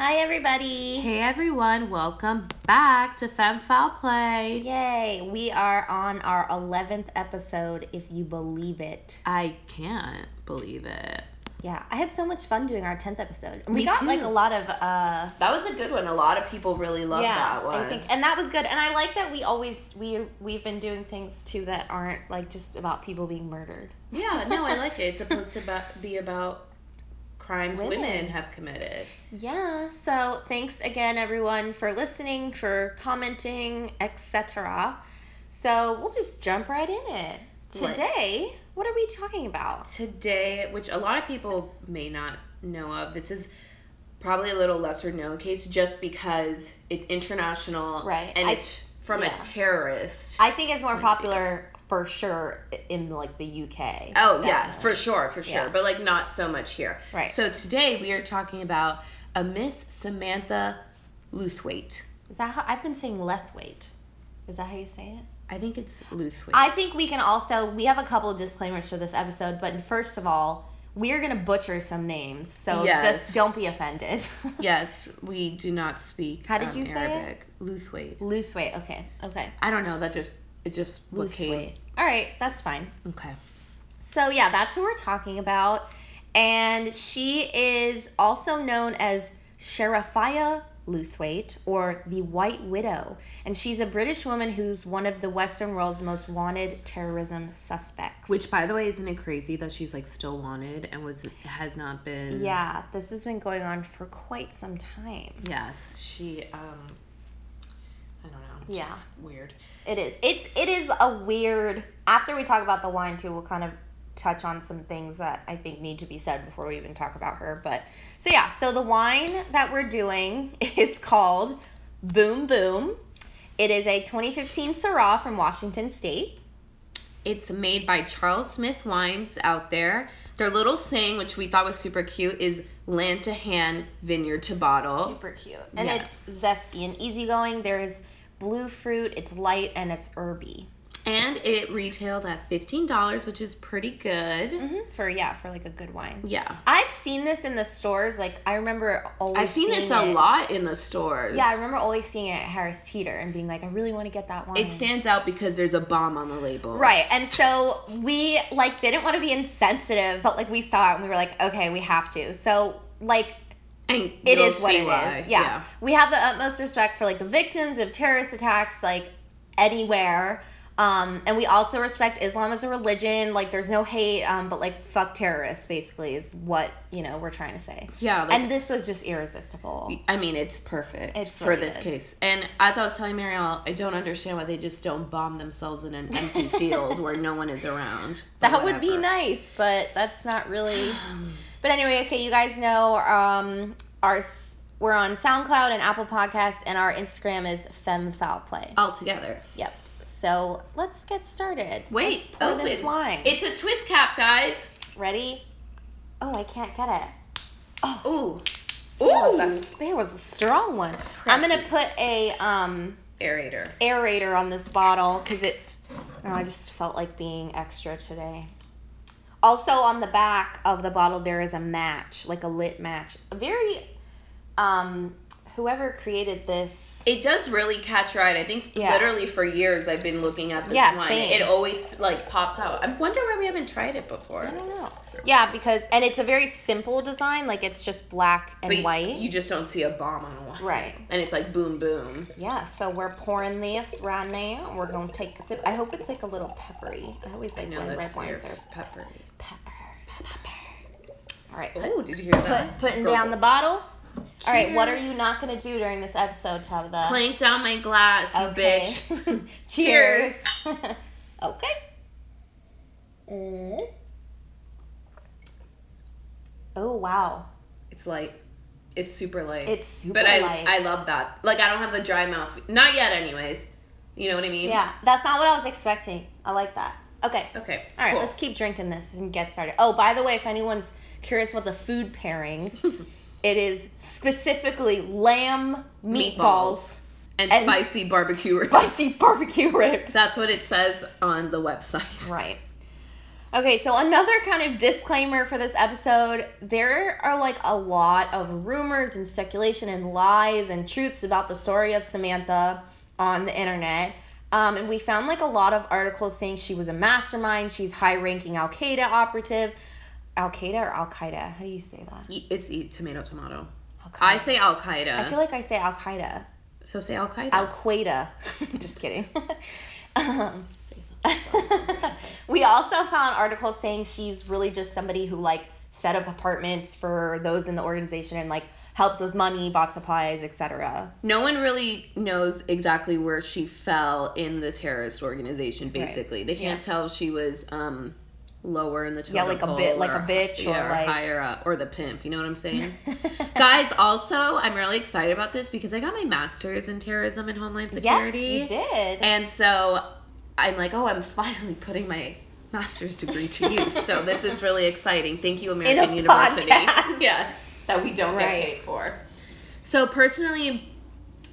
Hi, everybody. Hey everyone, welcome back to Femme Foul Play. Yay. We are on our 11th episode, if you believe it. I can't believe it. Yeah, I had so much fun doing our 10th episode. And Me we got too. like a lot of, uh, That was a good one. A lot of people really loved yeah, that one. I think, and that was good. And I like that we always we we've been doing things too that aren't like just about people being murdered. yeah, no, I like it. It's supposed to be about crimes women. Women. have committed. Yeah, so thanks again, everyone, for listening, for commenting, etc. So we'll just jump right in it. Today, what are we talking about? Today, which a lot of people may not know of, this is probably a little lesser known case just because it's international Right. and I- it's from yeah. a terrorist. I think it's more Point of view. popular for sure in like the UK. Oh yeah, for sure, for sure. Yeah. But like not so much here. Right. So today we are talking about a Miss Samantha Lewthwaite. Is that how I've been saying Lethwaite? Is that how you say it? I think it's Lewthwaite. I think we can also we have a couple of disclaimers for this episode, but first of all, we are gonna butcher some names, so Yes. just don't be offended. yes, we do not speak How did um, you say it? Arabic. Lewthwaite. Lethwaite. Okay. Okay. I don't know. That just it just what came. Lethwaite. All right, that's fine. Okay. So yeah, that's who we're talking about, and she is also known as Sherifiah Lewthwaite or the White Widow, and she's a British woman who's one of the Western world's most wanted terrorism suspects. Which, by the way, isn't it crazy that she's like still wanted and was has not been? yeah, this has been going on for quite some time. Yes, she. Um. I don't know. it's Yeah. just weird. It is. It's it is a weird. After we talk about the wine too, we'll kind of touch on some things that I think need to be said before we even talk about her. But so yeah, so the wine that we're doing is called Boom Boom. It is a 2015 Syrah from Washington State. It's made by Charles Smith Wines out there. Their little saying, which we thought was super cute, is land to hand, vineyard to bottle. Super cute. And Yes. it's zesty and easygoing. There's blue fruit, it's light, and it's herby. And it retailed at $15, which is pretty good. hmm For yeah, for like a good wine. Yeah. I've seen this in the stores. Like I remember always. I've seen this a it. lot in the stores. Yeah, I remember always seeing it at Harris Teeter and being like, I really want to get that wine. It stands out because there's a bomb on the label. Right, and so we like didn't want to be insensitive, but like we saw it and we were like, okay, we have to. So like And it is what it is. why. Yeah. we have the utmost respect for like the victims of terrorist attacks, like anywhere. Um, and we also respect Islam as a religion. Like, there's no hate, um, but like, fuck terrorists, basically, is what you know we're trying to say. Yeah. Like, and this was just irresistible. I mean, it's perfect It's for this good. case. And as I was telling Marielle, I don't understand why they just don't bomb themselves in an empty field where no one is around. That would be nice, but that's not really. But anyway, okay, you guys know um, our we're on SoundCloud and Apple Podcast, and our Instagram is Femme Foul Play. All together. Yep. So let's get started. Wait, let's pour this open. wine. It's a twist cap, guys. ready. Oh, I can't get it. Oh, Ooh. there was, a, there was a strong one. I'm gonna put a um Aerator. aerator on this bottle because it's. Oh, I just felt like being extra today. Also, on the back of the bottle, there is a match, like a lit match. A very, um, whoever created this. It does really catch your eye. I think Yeah. literally for years I've been looking at this Yeah, wine. same. It always like pops out. I wonder why we haven't tried it before. I don't know. Yeah, because and it's a very simple design, like it's just black and But white. You just don't see a bomb on a wine. Right. And it's like boom boom. Yeah, so we're pouring this right now. We're gonna take a sip. I hope it's like a little peppery. I always I like know when red wines are pepper. pepper. Pepper. All right, Oh, did you hear that? put, putting Gurgle. down the bottle. All right, what are you not gonna do during this episode, Tabitha? Clank down my glass, you Okay. bitch. Cheers. okay. Mm. Oh wow, It's light. It's super light. it's super but I light. I love that. Like I don't have the dry mouth. Not yet, anyways. You know what I mean? yeah, that's not what I was expecting. I like that. Okay. Okay. All right, cool. let's keep drinking this and get started. Oh, by the way, if anyone's curious about the food pairings, it is specifically lamb meatballs, Meatballs. and, and spicy barbecue ribs. spicy barbecue ribs. That's what it says on the website. Right. Okay, so another kind of disclaimer for this episode there are like a lot of rumors and speculation and lies and truths about the story of Samantha on the internet. Um, and we found like a lot of articles saying she was a mastermind, she's high ranking Al Qaeda operative. Al Qaeda or Al Qaeda? How do you say that? It's e- tomato tomato. Al-Qaeda. I say Al Qaeda. I feel like I say Al Qaeda. so say Al Qaeda. Al Qaeda. Just kidding. um, we also found articles saying she's really just somebody who like set up apartments for those in the organization and like helped with money, bought supplies, etc. no one really knows exactly where she fell in the terrorist organization. Basically, they can't Yeah. tell if she was um lower in the top, Yeah, totem like a bit- like a bitch or yeah, like- higher up or the pimp. You know what I'm saying? Guys, also, I'm really excited about this because I got my master's in terrorism and homeland security. Yes, you did. And so I'm like, oh, I'm finally putting my master's degree to use. so this is really exciting. Thank you, American a University. podcast. Yeah, that we don't Right. get paid for. So personally,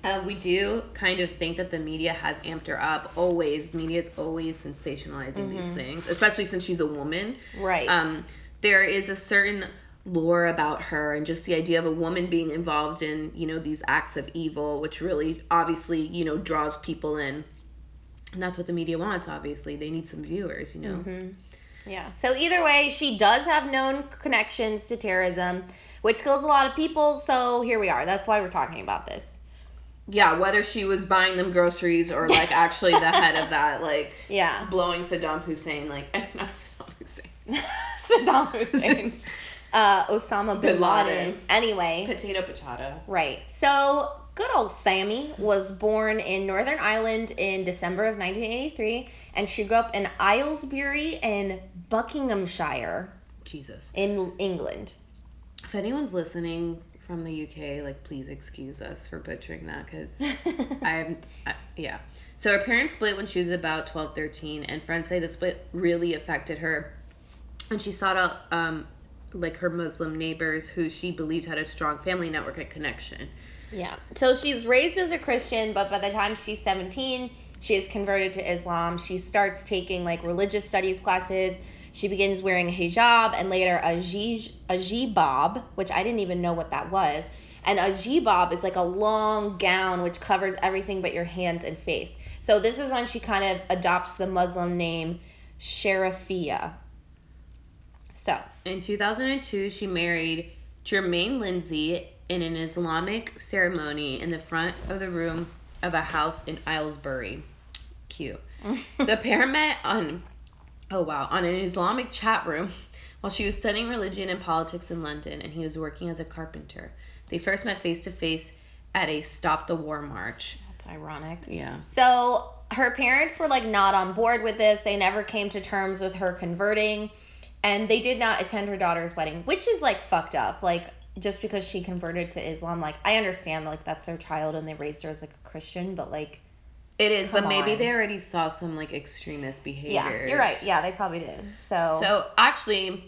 uh, we do kind of think that the media has amped her up. Always, media is always sensationalizing these Mhm. things, especially since she's a woman. right. Um, there is a certain lore about her and just the idea of a woman being involved in, you know, these acts of evil, which really obviously, you know, draws people in. And that's what the media wants, obviously. They need some viewers, you know. hmm Yeah. So either way, she does have known connections to terrorism, which kills a lot of people. So here we are. That's why we're talking about this. Yeah, whether she was buying them groceries or like actually the head of that, like Yeah. blowing Saddam Hussein, like not Saddam Hussein. Saddam Hussein. Uh, Osama bin, Bin Laden. Laden. Anyway. Potato potato. Right. So, good old Sammy was born in Northern Ireland in December of 1983, and she grew up in Aylesbury in Buckinghamshire Jesus. in England. If anyone's listening from the UK, like please excuse us for butchering that because I'm, I, yeah. So her parents split when she was about 12, 13, and friends say the split really affected her. And she sought out, um, like her Muslim neighbors who she believed had a strong family network and connection. Yeah. So she's raised as a Christian, but by the time she's 17, she is converted to Islam. She starts taking like religious studies classes. She begins wearing a hijab and later a jij- a jibab, which I didn't even know what that was. And a jibab is like a long gown which covers everything but your hands and face. So this is when she kind of adopts the Muslim name Sharafia. So, In 2002, she married Jermaine Lindsay in an Islamic ceremony in the front of the room of a house in Aylesbury. Cute. the pair met on oh wow on an Islamic chat room while she was studying religion and politics in London and he was working as a carpenter. They first met face to face at a Stop the War march. that's ironic. Yeah. So her parents were like not on board with this. They never came to terms with her converting, and they did not attend her daughter's wedding, which is like fucked up. Like just because she converted to Islam, like I understand like that's their child and they raised her as like a Christian, but like It is, but maybe on. they already saw some like extremist behavior. yeah, you're right. Yeah, they probably did. So, So actually,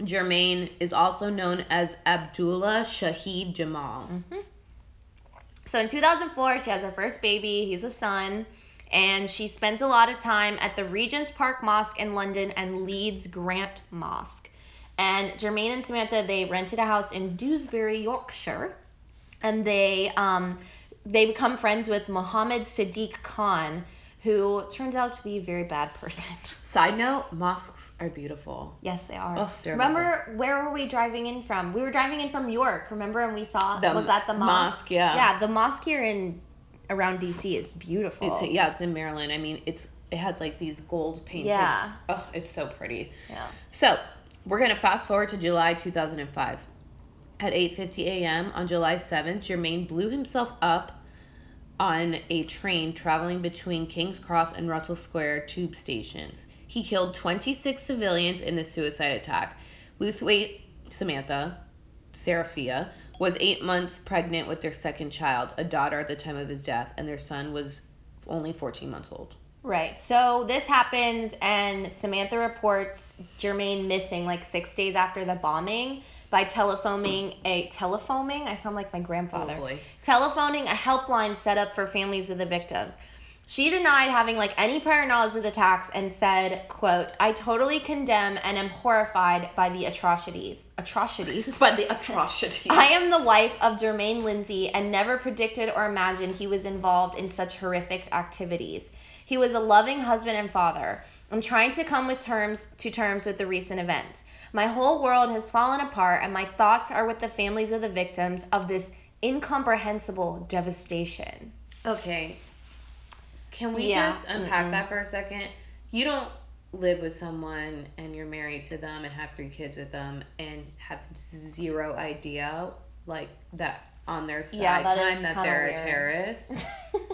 Jermaine is also known as Abdullah Shahid Jamal. Mhm. So in 2004, she has her first baby. He's a son. And she spends a lot of time at the Regent's Park Mosque in London and Leeds Grand Mosque. And Jermaine and Samantha, they rented a house in Dewsbury, Yorkshire. And they um, they become friends with Mohammed Sadiq Khan, who turns out to be a very bad person. Side note: mosques are beautiful. yes, they are. Oh, remember where were we driving in from? We were driving in from York. Remember, and we saw The was that the mosque? mosque, yeah. Yeah, the mosque here in around DC is beautiful. It's yeah, it's in Maryland. I mean, it's it has like these gold painted. Yeah. Oh, it's so pretty. Yeah. So we're gonna fast forward to July 2005. At 8:50 a.m. on July 7th, Jermaine blew himself up on a train traveling between King's Cross and Russell Square tube stations. He killed 26 civilians in the suicide attack. Lewthwaite Samantha, Seraphia, was eight months pregnant with their second child, a daughter at the time of his death, and their son was only 14 months old. Right. So this happens, and Samantha reports Jermaine missing like six days after the bombing by telephoning a telephoning. I sound like my grandfather. Oh boy. telephoning a helpline set up for families of the victims. She denied having like any prior knowledge of the attacks and said, quote, I totally condemn and am horrified by the atrocities. Atrocities. By the atrocities. I am the wife of Jermaine Lindsay and never predicted or imagined he was involved in such horrific activities. He was a loving husband and father. I'm trying to come with terms to terms with the recent events. My whole world has fallen apart and my thoughts are with the families of the victims of this incomprehensible devastation. Okay. Can we Yeah. just unpack Mm-mm. that for a second? You don't live with someone and you're married to them and have three kids with them and have zero idea like that on their side Yeah, that time that they're weird. a terrorist.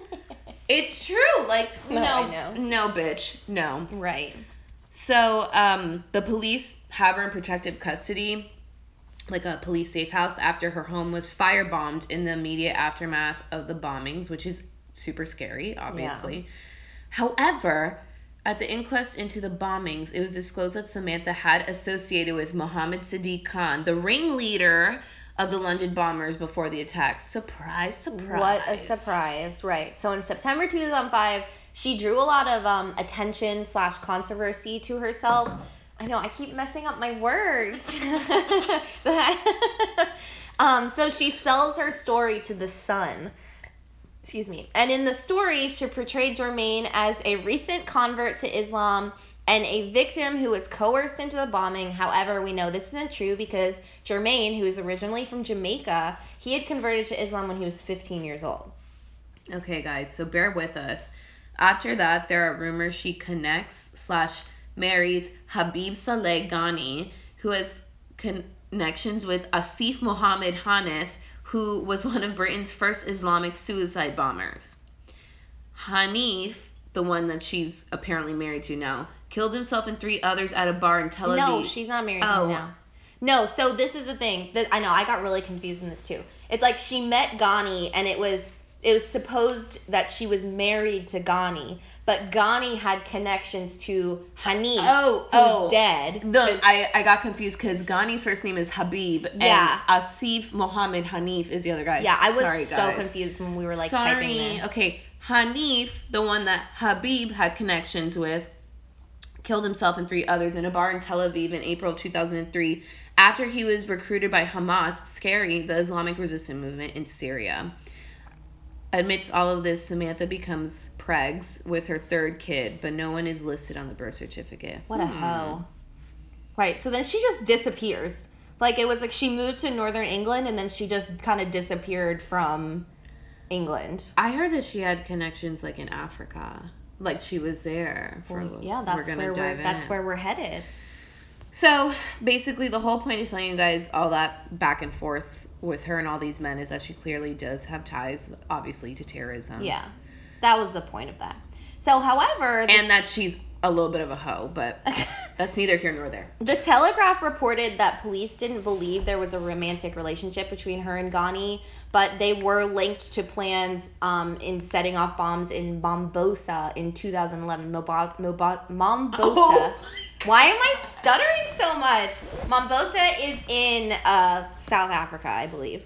It's true. Like No, no, no, bitch, no. right. So, um, the police have her in protective custody, like a police safe house, after her home was firebombed in the immediate aftermath of the bombings, which is super scary, obviously. Yeah. However, at the inquest into the bombings, it was disclosed that Samantha had associated with Mohammed Sadiq Khan, the ringleader of the London bombers before the attacks. Surprise, surprise. What a surprise, right? So in September 2005, she drew a lot of um, attention slash controversy to herself. I know I keep messing up my words. um, so she sells her story to the Sun. Excuse me. And in the story, she portrayed Jermaine as a recent convert to Islam and a victim who was coerced into the bombing. However, we know this isn't true because Jermaine, who is originally from Jamaica, he had converted to Islam when he was 15 years old. Okay, guys, so bear with us. After that, there are rumors she connects slash marries Habib Saleh Ghani, who has connections with Asif Mohammed Hanif, who was one of Britain's first Islamic suicide bombers. Hanif, the one that she's apparently married to now, killed himself and three others at a bar in Tel Aviv. No, she's not married to Oh. him now. No, so this is the thing that I know I got really confused in this too. It's like she met Ghani and it was it was supposed that she was married to Ghani, but Ghani had connections to Hanif, Oh, who's oh. dead. No, I, I got confused because Ghani's first name is Habib Yeah. and Asif Mohammed Hanif is the other guy. yeah, I was Sorry, so guys. confused when we were like Sorry. typing this. Okay, Hanif, the one that Habib had connections with, killed himself and three others in a bar in Tel Aviv in April of 2003 after he was recruited by Hamas, scary the Islamic resistance movement in Syria. Amidst all of this, Samantha becomes pregs with her third kid, but no one is listed on the birth certificate. What a Hmm. hoe. Right, so then she just disappears. Like it was like she moved to northern England and then she just kind of disappeared from England. I heard that she had connections like in Africa. Like she was there for a Well, little. yeah, that's we're gonna where we're dive that's where we're headed. So basically, the whole point is telling you guys all that back and forth with her and all these men is that she clearly does have ties, obviously, to terrorism. Yeah, that was the point of that. So, however, the, And that she's a little bit of a hoe, but that's neither here nor there. the Telegraph reported that police didn't believe there was a romantic relationship between her and Ghani, but they were linked to plans um, in setting off bombs in Mombosa in 2011. Mobo- Mobo- Mombosa. Oh. Why am I stuttering so much? Mombosa is in uh, South Africa, I believe.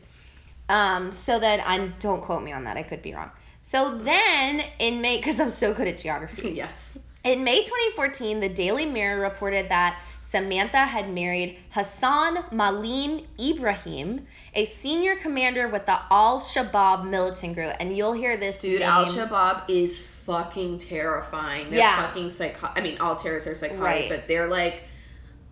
Um, so that I don't quote me on that. I could be wrong. So then in May, because I'm so good at geography. yes. In May 2014, the Daily Mirror reported that Samantha had married Hassan Malim Ibrahim, a senior commander with the Al Shabaab militant group. And you'll hear this Dude, name. Al Shabaab is fucking terrifying. They're Yeah. fucking psycho. I mean, all terrorists are psychotic, Right. but they're like,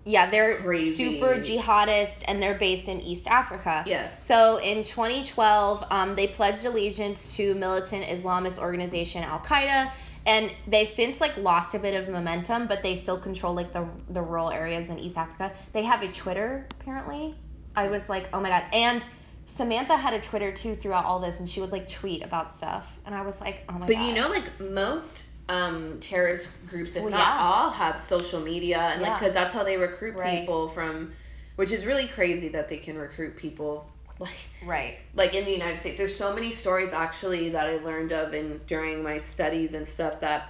Yeah, they're Crazy. super jihadist and they're based in East Africa. yes. So in 2012, um, they pledged allegiance to militant Islamist organization Al Qaeda, and they've since like lost a bit of momentum, but they still control like the the rural areas in East Africa. They have a Twitter apparently. I was like, oh my god, and Samantha had a Twitter too throughout all this, and she would like tweet about stuff, and I was like, oh my But god. But you know, like most um, terrorist groups, if Well, not yeah. all, have social media, and like because that's how they recruit Right. people from, which is really crazy that they can recruit people like right. like in the United States. There's so many stories actually that I learned of in during my studies and stuff that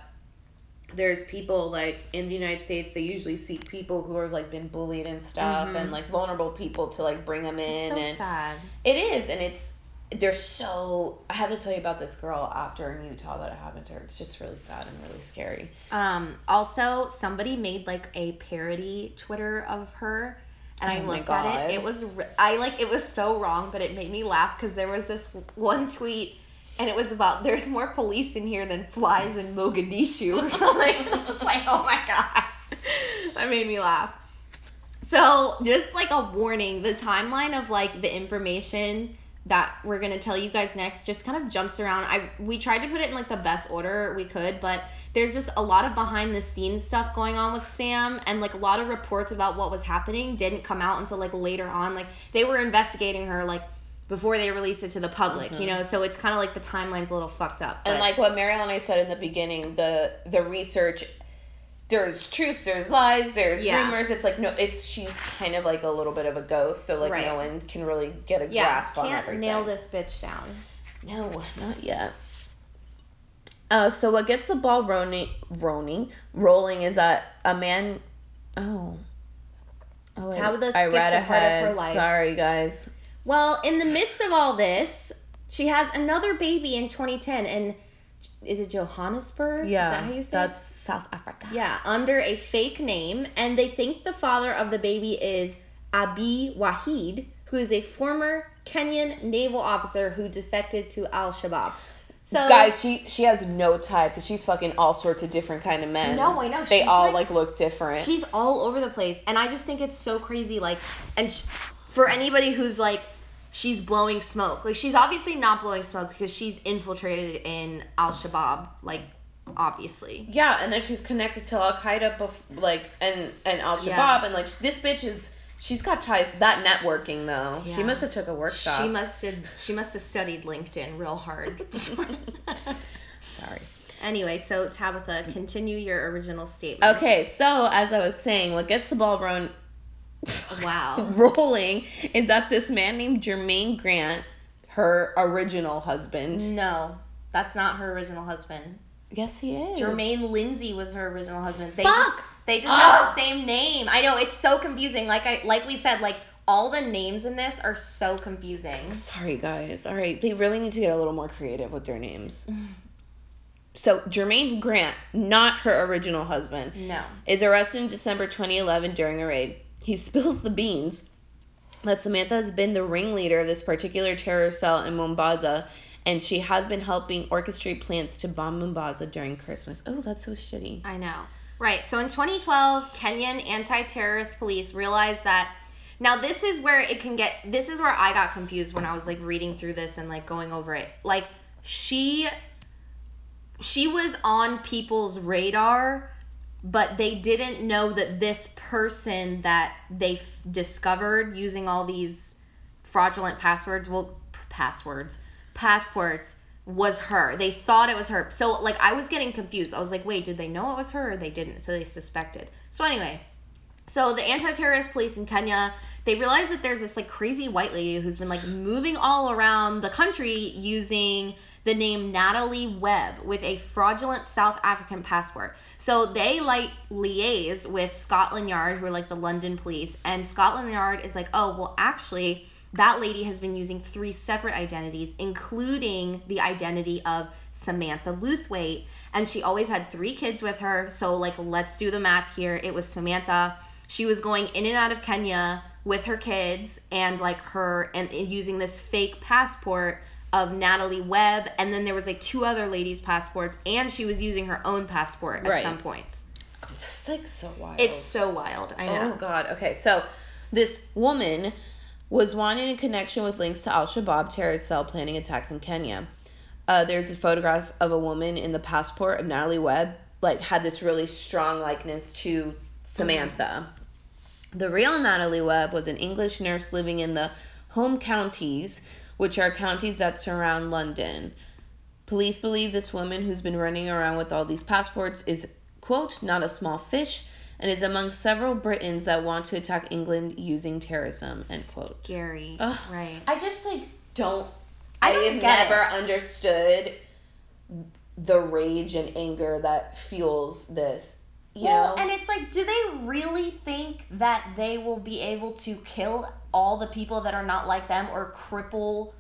there's people like in the United States they usually seek people who have like been bullied and stuff Mhm. and like vulnerable people to like bring them in It's so and sad. it is and it's they're so. I had to tell you about this girl after in Utah that it happened to her. It's just really sad and really scary. Um, also, somebody made like a parody Twitter of her, and I Oh my looked at it. It was I like it was so wrong, but it made me laugh because there was this one tweet, and it was about there's more police in here than flies in Mogadishu or something. I was like, oh my god, that made me laugh. So just like a warning, the timeline of like the information that we're gonna tell you guys next just kind of jumps around. I we tried to put it in like the best order we could, but there's just a lot of behind the scenes stuff going on with Sam and like a lot of reports about what was happening didn't come out until like later on. Like they were investigating her like before they released it to the public, you mm-hmm. know. So it's kind of like the timeline's a little fucked up. And like what Mariel and I said in the beginning, the the research there's truths, there's lies, there's Yeah. rumors. It's like no, it's she's kind of like a little bit of a ghost, so like Right. no one can really get a yeah, grasp on can't everything. nail this bitch down. No, not yet. Uh, so what gets the ball rolling, rolling, rolling is that a man. Oh. Oh, I skipped read a part of her ahead. life. Sorry, guys. Well, in the midst of all this, she has another baby in 2010, and is it Johannesburg? Yeah, is that how you say that's it? South Africa. Yeah, under a fake name, and they think the father of the baby is Abi Wahid, who is a former Kenyan naval officer who defected to Al Shabaab. So Guys, she she has no type because she's fucking all sorts of different kind of men. No, I know, They she's all like- like, look different. She's all over the place, and I just think it's so crazy. Like, and sh- for anybody who's like, she's blowing smoke. Like, she's obviously not blowing smoke because she's infiltrated in Al Shabaab. Like, obviously. yeah, and then she's connected to Al Qaeda, bef- like and and Al Shabaab, Yeah. and like this bitch is she's got ties. That networking though, Yeah. she must have took a workshop. She must have. She must have studied LinkedIn real hard. Sorry. anyway, so Tabitha, continue your original statement. Okay, so as I was saying, what gets the ball run Wow. rolling is that this man named Jermaine Grant, her original husband. No, that's not her original husband. Yes, he is. Jermaine Lindsay was her original husband. They Fuck! They just Ugh. have the same name. I know it's so confusing. Like I like we said, like all the names in this are so confusing. Sorry, guys. All right, they really need to get a little more creative with their names. So Jermaine Grant, not her original husband, No. is arrested in December 2011 during a raid. He spills the beans that Samantha has been the ringleader of this particular terror cell in Mombasa, and she has been helping orchestrate plans to bomb Mombasa during Christmas. Oh, that's so shitty. I know. Right. So in 2012, Kenyan anti-terrorist police realized that now this is where it can get this is where I got confused when I was like reading through this and like going over it. Like she she was on people's radar but they didn't know that this person that they discovered using all these fraudulent passwords, well, p- passwords, passports, was her. They thought it was her. So, like, I was getting confused. I was like, wait, did they know it was her or they didn't? So they suspected. So, anyway, so the anti-terrorist police in Kenya, they realized that there's this like crazy white lady who's been like moving all around the country using the name Natalie Webb with a fraudulent South African passport. So they like liaise with Scotland Yard, who are like the London police, and Scotland Yard is like, oh well, actually. That lady has been using three separate identities, including the identity of Samantha Lewthwaite. And she always had three kids with her. So, like, let's do the math here. It was Samantha. She was going in and out of Kenya with her kids and, like, her, and, and using this fake passport of Natalie Webb. And then there was, like, two other ladies' passports. And she was using her own passport at Right. some points. Is like so wild. It's so wild. I oh, know. Oh God. Okay, so this woman was wanted in connection with links to Al Shabaab terrorist cell planning attacks in Kenya. Uh, there's a photograph of a woman in the passport of Natalie Webb, like had this really strong likeness to Samantha. The real Natalie Webb was an English nurse living in the home counties, which are counties that surround London. Police believe this woman who's been running around with all these passports is, quote, not a small fish and is among several Britons that want to attack England using terrorism, end quote. Scary. Ugh. Right. I just like don't I I, don't have get never it. understood the rage and anger that fuels this. You well, know? and it's like, do they really think that they will be able to kill all the people that are not like them or cripple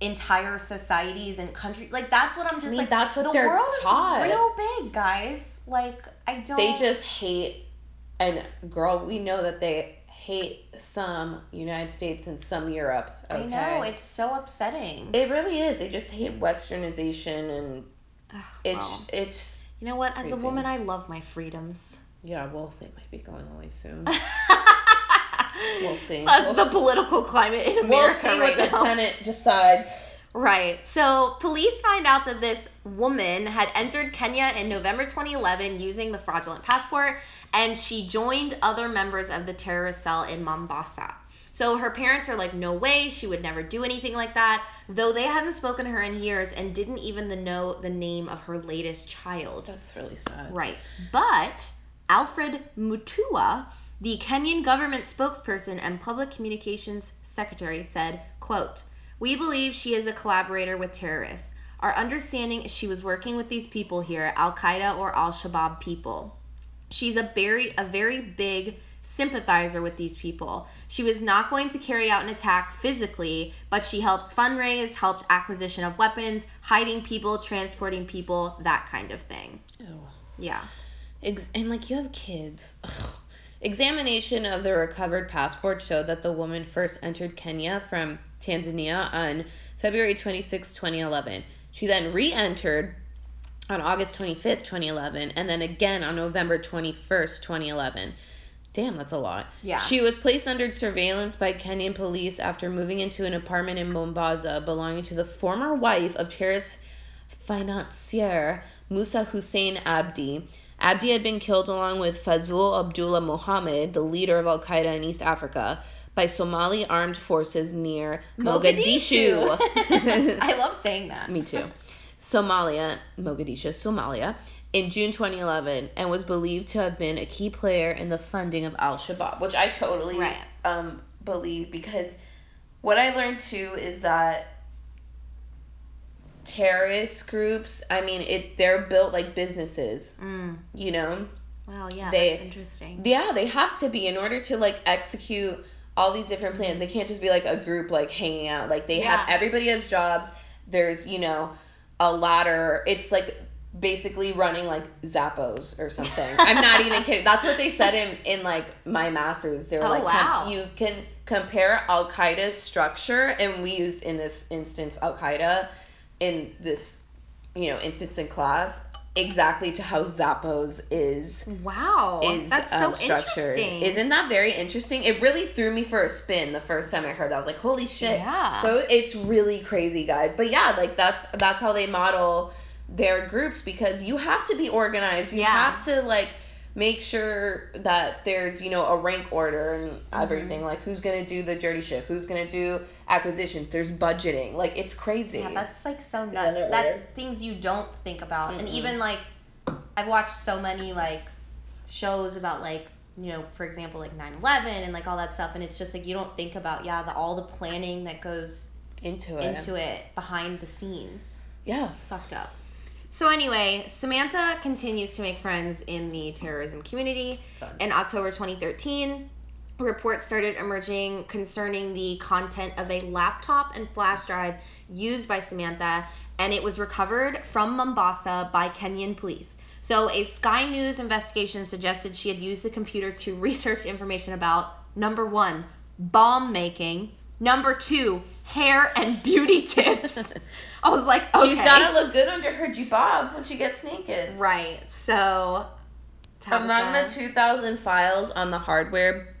entire societies and countries. Like that's what I'm just mean, like. that's what the they're world taught. is real big, guys. Like I don't. They just hate, and girl, we know that they hate some United States and some Europe. Okay? I know it's so upsetting. It really is. They just hate westernization and it's well, it's you know what? As a woman, I love my freedoms. yeah. Well, they might be going away soon. We'll see. That's We'll the s- political climate in America we'll see right what the now. Senate decides. Right. So police find out that this woman had entered Kenya in November 2011 using the fraudulent passport, and she joined other members of the terrorist cell in Mombasa. So her parents are like, no way, she would never do anything like that, though they hadn't spoken to her in years and didn't even the know the name of her latest child. That's really sad. Right. But Alfred Mutua, the Kenyan government spokesperson and public communications secretary, said, quote, We believe she is a collaborator with terrorists. Our understanding is she was working with these people here, Al Qaeda or Al Shabaab people. She's a very a very big sympathizer with these people. She was not going to carry out an attack physically, but she helped fundraise, helped acquisition of weapons, hiding people, transporting people, that kind of thing. Ew. Yeah. Ex- and like you have kids. Ugh. Examination of the recovered passport showed that the woman first entered Kenya from Tanzania on February 26, 2011. She then re-entered on August 25th, 2011, and then again on November 21st, 2011. Damn, that's a lot. Yeah. She was placed under surveillance by Kenyan police after moving into an apartment in Mombasa belonging to the former wife of terrorist financier Musa Hussein Abdi. Abdi had been killed along with Fazul Abdullah Mohammed, the leader of Al Qaeda in East Africa, by Somali armed forces near Mogadishu. I love saying that. Me too. Somalia, Mogadishu, Somalia, in June 2011, and was believed to have been a key player in the funding of Al Shabaab, which I totally Right. um, believe because what I learned too is that terrorist groups, I mean, it they're built like businesses, Mm. you know. Wow, yeah, They- that's interesting. Yeah, they have to be in order to like execute all these different plans. They can't just be like a group like hanging out. Like they have everybody has jobs. There's, you know, a ladder. It's like basically running like Zappos or something. I'm not even kidding. That's what they said in in like my masters. They were Oh, like com- wow. you can compare Al Qaeda's structure and we used in this instance Al Qaeda in this you know instance in class exactly to how Zappos is Wow, is that's so um, structured. interesting. Isn't that very interesting? It really threw me for a spin the first time I heard that. I was like, holy shit. Yeah. So it's really crazy, guys. But yeah, like that's that's how they model their groups because you have to be organized. You Yeah. have to like make sure that there's, you know, a rank order and Mm-hmm. everything. Like who's gonna do the dirty shit? Who's gonna do acquisitions? There's budgeting. Like it's crazy. Yeah, that's like so nuts. it That's weird? things you don't think about. And Mm-mm. even like I've watched so many like shows about like, you know, for example, like 9/11 and like all that stuff and it's just like you don't think about yeah, the all the planning that goes into it. into it behind the scenes. Yeah. It's fucked up. So anyway, Samantha continues to make friends in the terrorism community. Fun. In October 2013, reports started emerging concerning the content of a laptop and flash drive used by Samantha, and it was recovered from Mombasa by Kenyan police. So, a Sky News investigation suggested she had used the computer to research information about number one, bomb making, number two, hair and beauty tips. I was like, okay. She's gotta look good under her jibab when she gets naked. Right. So, Among the 2,000 files on the hardware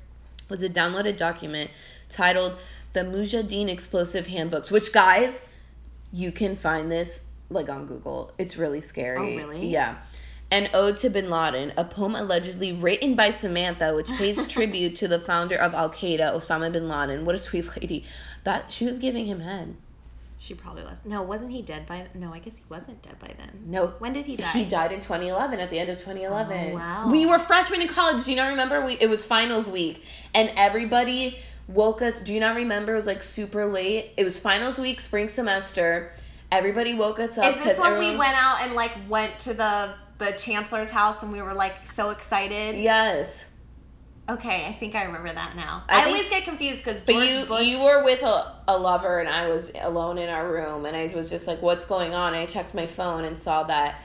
was a downloaded document titled The Mujahideen Explosive Handbooks, which, guys, you can find this like on Google. It's really scary. Oh, really? Yeah. An Ode to Bin Laden, a poem allegedly written by Samantha, which pays tribute to the founder of Al Qaeda, Osama bin Laden. What a sweet lady. That she was giving him head. She probably was. No, wasn't he dead by? No, I guess he wasn't dead by then. No, When did he die? He died in 2011, at the end of 2011. Oh, wow. We were freshmen in college. Do you not remember? We it was finals week, and everybody woke us. Do you not remember? It was like super late. It was finals week, spring semester. Everybody woke us up Is this when we went out and like went to the the chancellor's house and we were like so excited? Yes. Okay, I think I remember that now. I I, think- always get confused because But you Bush. you were with a, a lover and I was alone in our room and I was just like, what's going on? And I checked my phone and saw that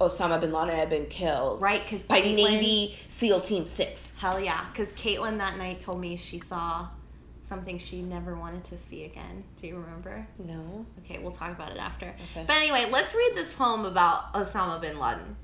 Osama bin Laden had been killed right, because by Navy SEAL Team Six. Hell yeah, because Caitlin that night told me she saw something she never wanted to see again. Do you remember? No. Okay, we'll talk about it after. Okay. But anyway, let's read this poem about Osama bin Laden.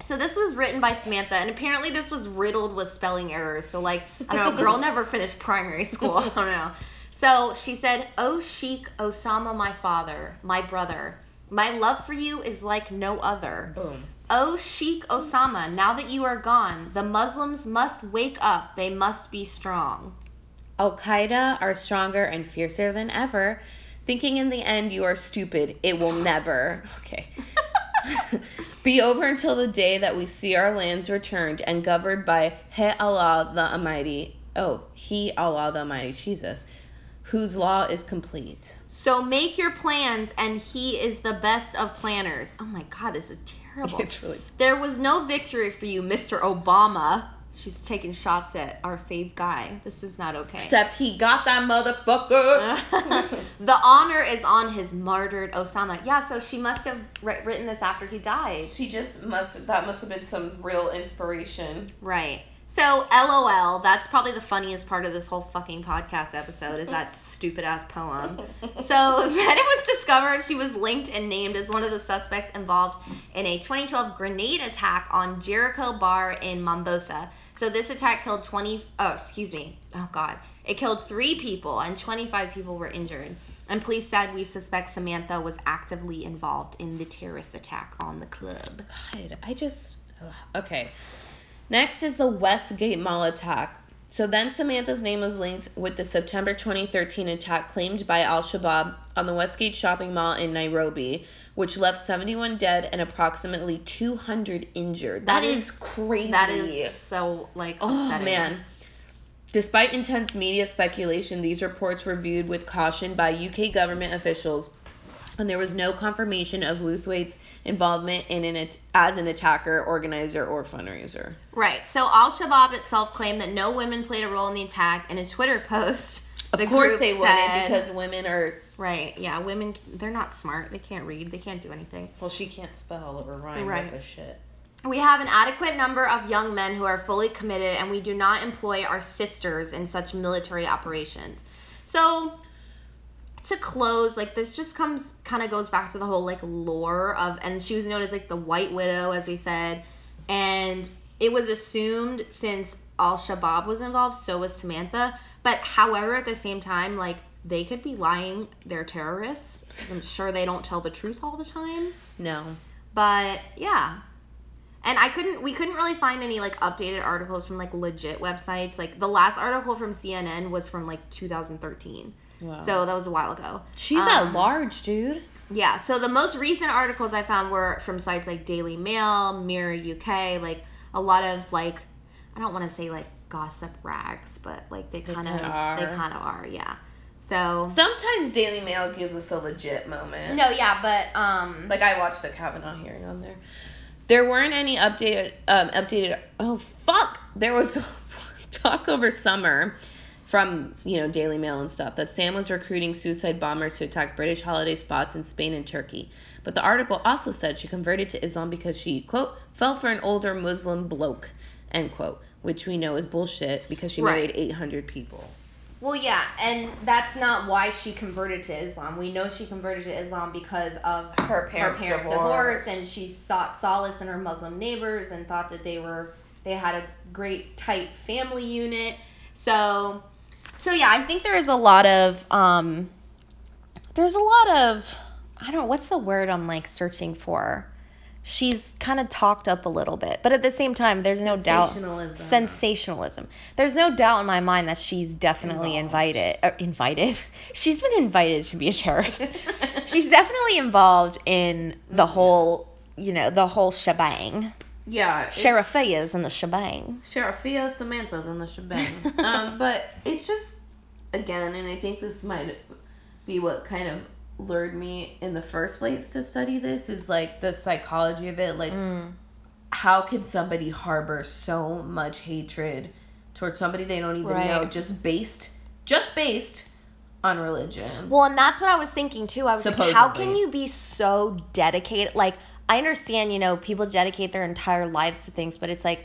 So this was written by Samantha, and apparently this was riddled with spelling errors. So like, I don't know, girl never finished primary school. I don't know. So she said, "Oh Sheikh Osama, my father, my brother, my love for you is like no other. Boom. Oh Sheikh Osama, now that you are gone, the Muslims must wake up. They must be strong." Al Qaeda are stronger and fiercer than ever. Thinking in the end you are stupid, it will never. Okay. Be over until the day that we see our lands returned and governed by He Allah the Almighty. Oh, He Allah the Almighty, Jesus, whose law is complete. So make your plans, and he is the best of planners. Oh my God, this is terrible. It's really There was no victory for you, Mr. Obama. She's taking shots at our fave guy. This is not okay. except he got that motherfucker. the honor is on his martyred Osama. Yeah, so she must have wri- written this after he died. she just must that must have been some real inspiration. Right. So, LOL, that's probably the funniest part of this whole fucking podcast episode is that stupid ass poem. So, then it was discovered she was linked and named as one of the suspects involved in a 2012 grenade attack on Jericho Bar in Mombosa. So, this attack killed 20, oh, excuse me, oh god. It killed three people and 25 people were injured. And police said we suspect Samantha was actively involved in the terrorist attack on the club. God, I just ugh. okay. Next is the Westgate Mall attack. So then Samantha's name was linked with the September 2013 attack claimed by Al Shabaab on the Westgate shopping mall in Nairobi, which left 71 dead and approximately 200 injured. That that is, is- crazy. That is so, like, Oh upsetting. man. Despite intense media speculation, these reports were viewed with caution by UK government officials, and there was no confirmation of Lewthwaite's involvement in an at- as an attacker, organizer, or fundraiser. Right. So Al Shabaab itself claimed that no women played a role in the attack. In a Twitter post, Of the course they said- wouldn't because women are right, yeah, women they're not smart. They can't read. They can't do anything. well, she can't spell or rhyme Right. with the shit. We have an adequate number of young men who are fully committed, and we do not employ our sisters in such military operations. So, to close, like this just comes kind of goes back to the whole like lore of, and she was known as like the White Widow, as we said, and it was assumed since Al Shabaab was involved, so was Samantha. But however, at the same time, like they could be lying, they're terrorists. I'm sure they don't tell the truth all the time. No. But yeah. And I couldn't we couldn't really find any like updated articles from like legit websites. Like the last article from CNN was from like 2013. Wow. So that was a while ago. she's um, at large, dude. Yeah, so the most recent articles I found were from sites like Daily Mail, Mirror UK, like a lot of like I don't want to say like gossip rags, but like they They kind of kinda they kind of are, yeah. So Sometimes Daily Mail gives us a legit moment. no, yeah, but um Like I watched the Kavanaugh hearing on there. There weren't any updated um updated oh fuck. There was talk over summer from, you know, Daily Mail and stuff that Sam was recruiting suicide bombers to attack British holiday spots in Spain and Turkey. But the article also said she converted to Islam because she, quote, fell for an older Muslim bloke, end quote, which we know is bullshit because she Right. married 800 people. Well, yeah, and that's not why she converted to Islam. We know she converted to Islam because of Her parents' divorce, divorce. and she sought solace in her Muslim neighbors and thought that they were they had a great tight family unit. So, so yeah, I think there is a lot of um, there's a lot of I don't know what's the word I'm like searching for. She's kind of talked up a little bit, but at the same time, there's no doubt Sensationalism. There's no doubt in my mind that she's definitely Involved. invited. Uh, invited. She's been invited to be a terrorist. she's definitely involved in the Mm, yeah. whole, you know, the whole shebang. Yeah. Sherifia's in the shebang. Sharafia Samantha's in the shebang. um, but it's just again, and I think this might be what kind of lured me in the first place to study this is like the psychology of it. Like, Mm. how can somebody harbor so much hatred towards somebody they don't even Right. know just based just based on religion? Well, and that's what I was thinking too. I was like, how can you be so dedicated? Like, I understand, you know, people dedicate their entire lives to things, but it's like,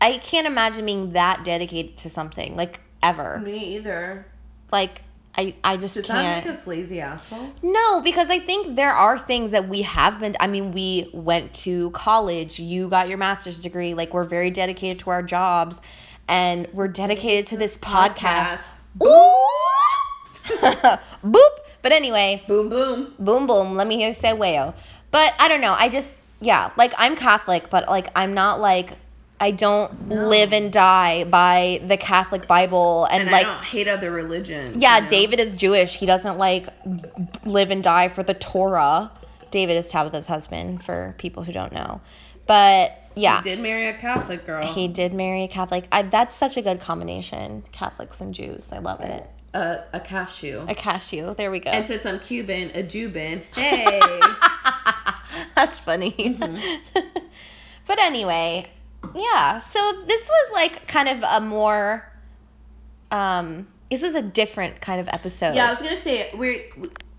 I can't imagine being that dedicated to something, like, ever. Me either. Like, I, I just Does can't. that make us lazy assholes? No, because I think there are things that we have been. I mean, we went to college. You got your master's degree. Like, we're very dedicated to our jobs, and we're dedicated to this podcast. Ooh! Boop. But anyway, Boom boom. boom, boom. Let me hear you say wayo. But I don't know. I just, yeah, like I'm Catholic, but like I'm not like. I don't No. live and die by the Catholic Bible and, And like I don't hate other religions. yeah, you know? David is Jewish. He doesn't like live and die for the Torah. David is Tabitha's husband, for people who don't know. But yeah, He did marry a Catholic girl. he did marry a Catholic. I, that's such a good combination, Catholics and Jews. I love it. a, a cashew. A cashew. There we go. And since I'm Cuban, a Jubin. Hey. That's funny. Mhm. but anyway, yeah. So this was like kind of a more um this was a different kind of episode. yeah, I was gonna say we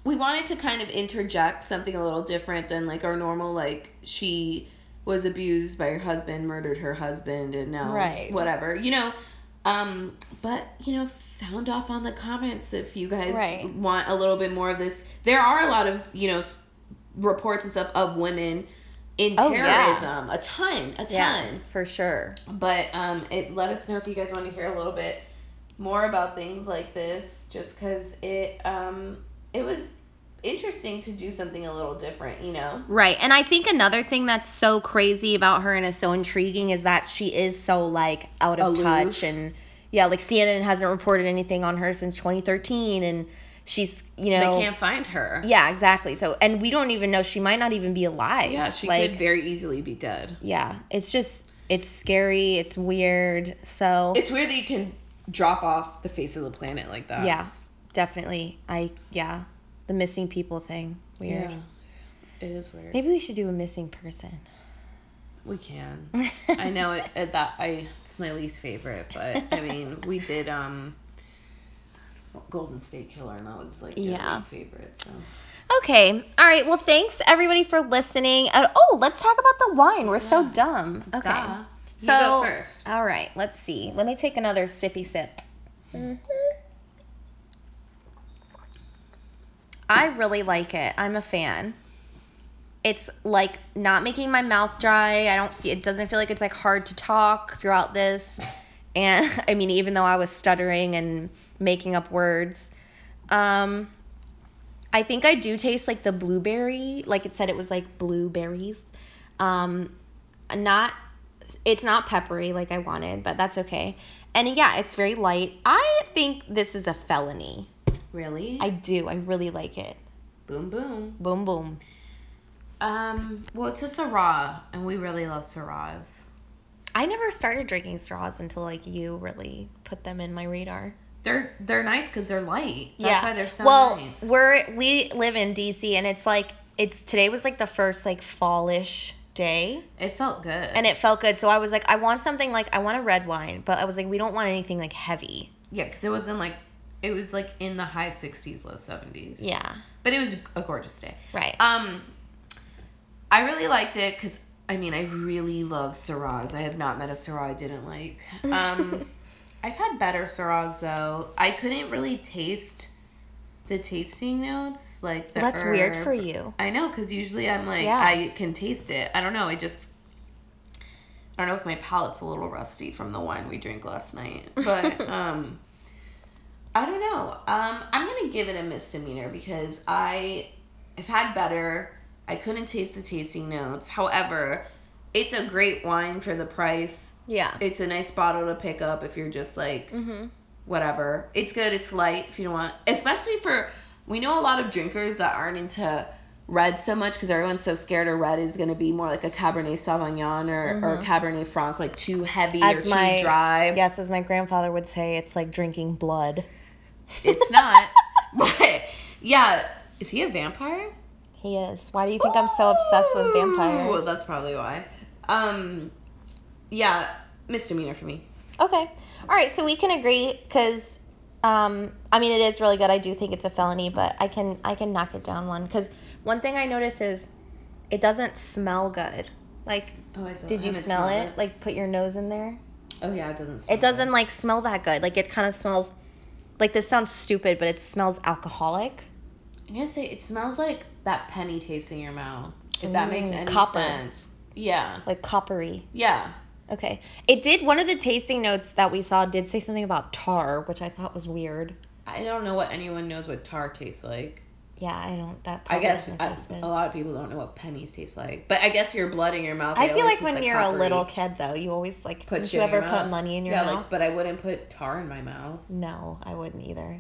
we wanted to kind of interject something a little different than like our normal like she was abused by her husband, murdered her husband, and now Right. whatever. You know. Um, but you know, sound off on the comments if you guys Right. want a little bit more of this. There are a lot of you know reports and stuff of women in Oh, yeah. terrorism, a ton, a ton. yeah, for sure. But um, it let us know if you guys want to hear a little bit more about things like this, just because it um it was interesting to do something a little different, you know. Right. And I think another thing that's so crazy about her and is so intriguing is that she is so like out of Aloof. touch and yeah, like CNN hasn't reported anything on her since 2013 and she's, you know, They can't find her. Yeah, exactly. So and we don't even know she might not even be alive. Yeah, she like, could very easily be dead. Yeah, it's just it's scary, it's weird. So It's weird that you can drop off the face of the planet like that. yeah, definitely. I yeah, the missing people thing. Weird. Yeah. It is weird. Maybe we should do a missing person. We can. I know it, it that I it's my least favorite, but I mean we did um Golden State Killer and that was like Yeah. favorite. So Okay. All right. Well, thanks everybody for listening. Uh, oh, let's talk about the wine. We're so dumb. Okay. Duh. You So go first. All right. Let's see. Let me take another sippy sip. I really like it. I'm a fan. It's like not making my mouth dry. I don't. Feel, it doesn't feel like it's like hard to talk throughout this. And I mean, even though I was stuttering and making up words, um, I think I do taste like the blueberry. Like it said, it was like blueberries. Um, not. It's not peppery like I wanted, but that's okay. And yeah, it's very light. I think this is a felony. Really? I do. I really like it. boom boom. Boom boom. Um well it's a Syrah and we really love Syrahs. I never started drinking Syrahs until like you really put them in my radar. They're they're nice because they're light. That's why they're so well, nice. we're we live in DC and it's like it's today was like the first like fallish day It felt good. and it felt good. So I was like I want something like I want a red wine, but I was like we don't want anything like heavy. yeah, because it wasn't like it was like in the high 60s, low 70s. Yeah. But it was a gorgeous day. Right. Um, I really liked it because I mean I really love Syrahs. I have not met a Syrah I didn't like. Um, I've had better Syrahs though. I couldn't really taste the tasting notes like the That's weird for you. I know because usually I'm like Yeah. I can taste it. I don't know. I just I don't know if my palate's a little rusty from the wine we drank last night, but um. I don't know. Um, I'm gonna give it a misdemeanor because I have had better. I couldn't taste the tasting notes. However, it's a great wine for the price. Yeah. It's a nice bottle to pick up if you're just like Mhm. whatever. It's good. It's light if you don't want, especially for we know a lot of drinkers that aren't into red so much because everyone's so scared a red is gonna be more like a Cabernet Sauvignon or, or Mhm. Cabernet Franc, like too heavy or As too my dry. yes, as my grandfather would say, it's like drinking blood. It's not. but yeah, is he a vampire? He is. Why do you think I'm so obsessed with Ooh, vampires? that's probably why. Um, yeah, misdemeanor for me. Okay. All right, so we can agree because um, I mean it is really good. I do think it's a felony, but I can I can knock it down one because one thing I notice is it doesn't smell good. Like, Oh, did you haven't smell smelled it? Like, put your nose in there. Oh yeah, it doesn't. Smell It doesn't good. like smell that good. Like it kind of smells. Like this sounds stupid, but it smells alcoholic. I'm gonna say it smells like that penny taste in your mouth. If that makes Mm, any copper. sense. Yeah. Like coppery. Yeah. Okay. It did one of the tasting notes that we saw did say something about tar, which I thought was weird. I don't know what anyone knows what tar tastes like. Yeah, I don't. That. I guess I, a lot of people don't know what pennies taste like. But I guess your blood in your mouth. I feel like when you're coppery. a little kid, though, you always like. Put you ever put mouth. money in your yeah, mouth? like, but I wouldn't put tar in my mouth. No, I wouldn't either.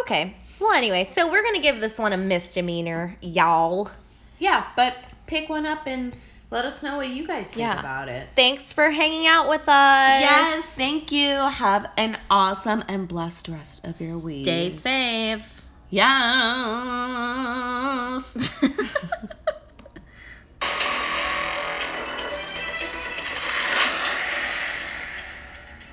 Okay. Well, anyway, so we're gonna give this one a misdemeanor, y'all. Yeah, but pick one up and let us know what you guys think Yeah. about it. Thanks for hanging out with us. Yes, thank you. Have an awesome and blessed rest of your week. Stay safe. Yes.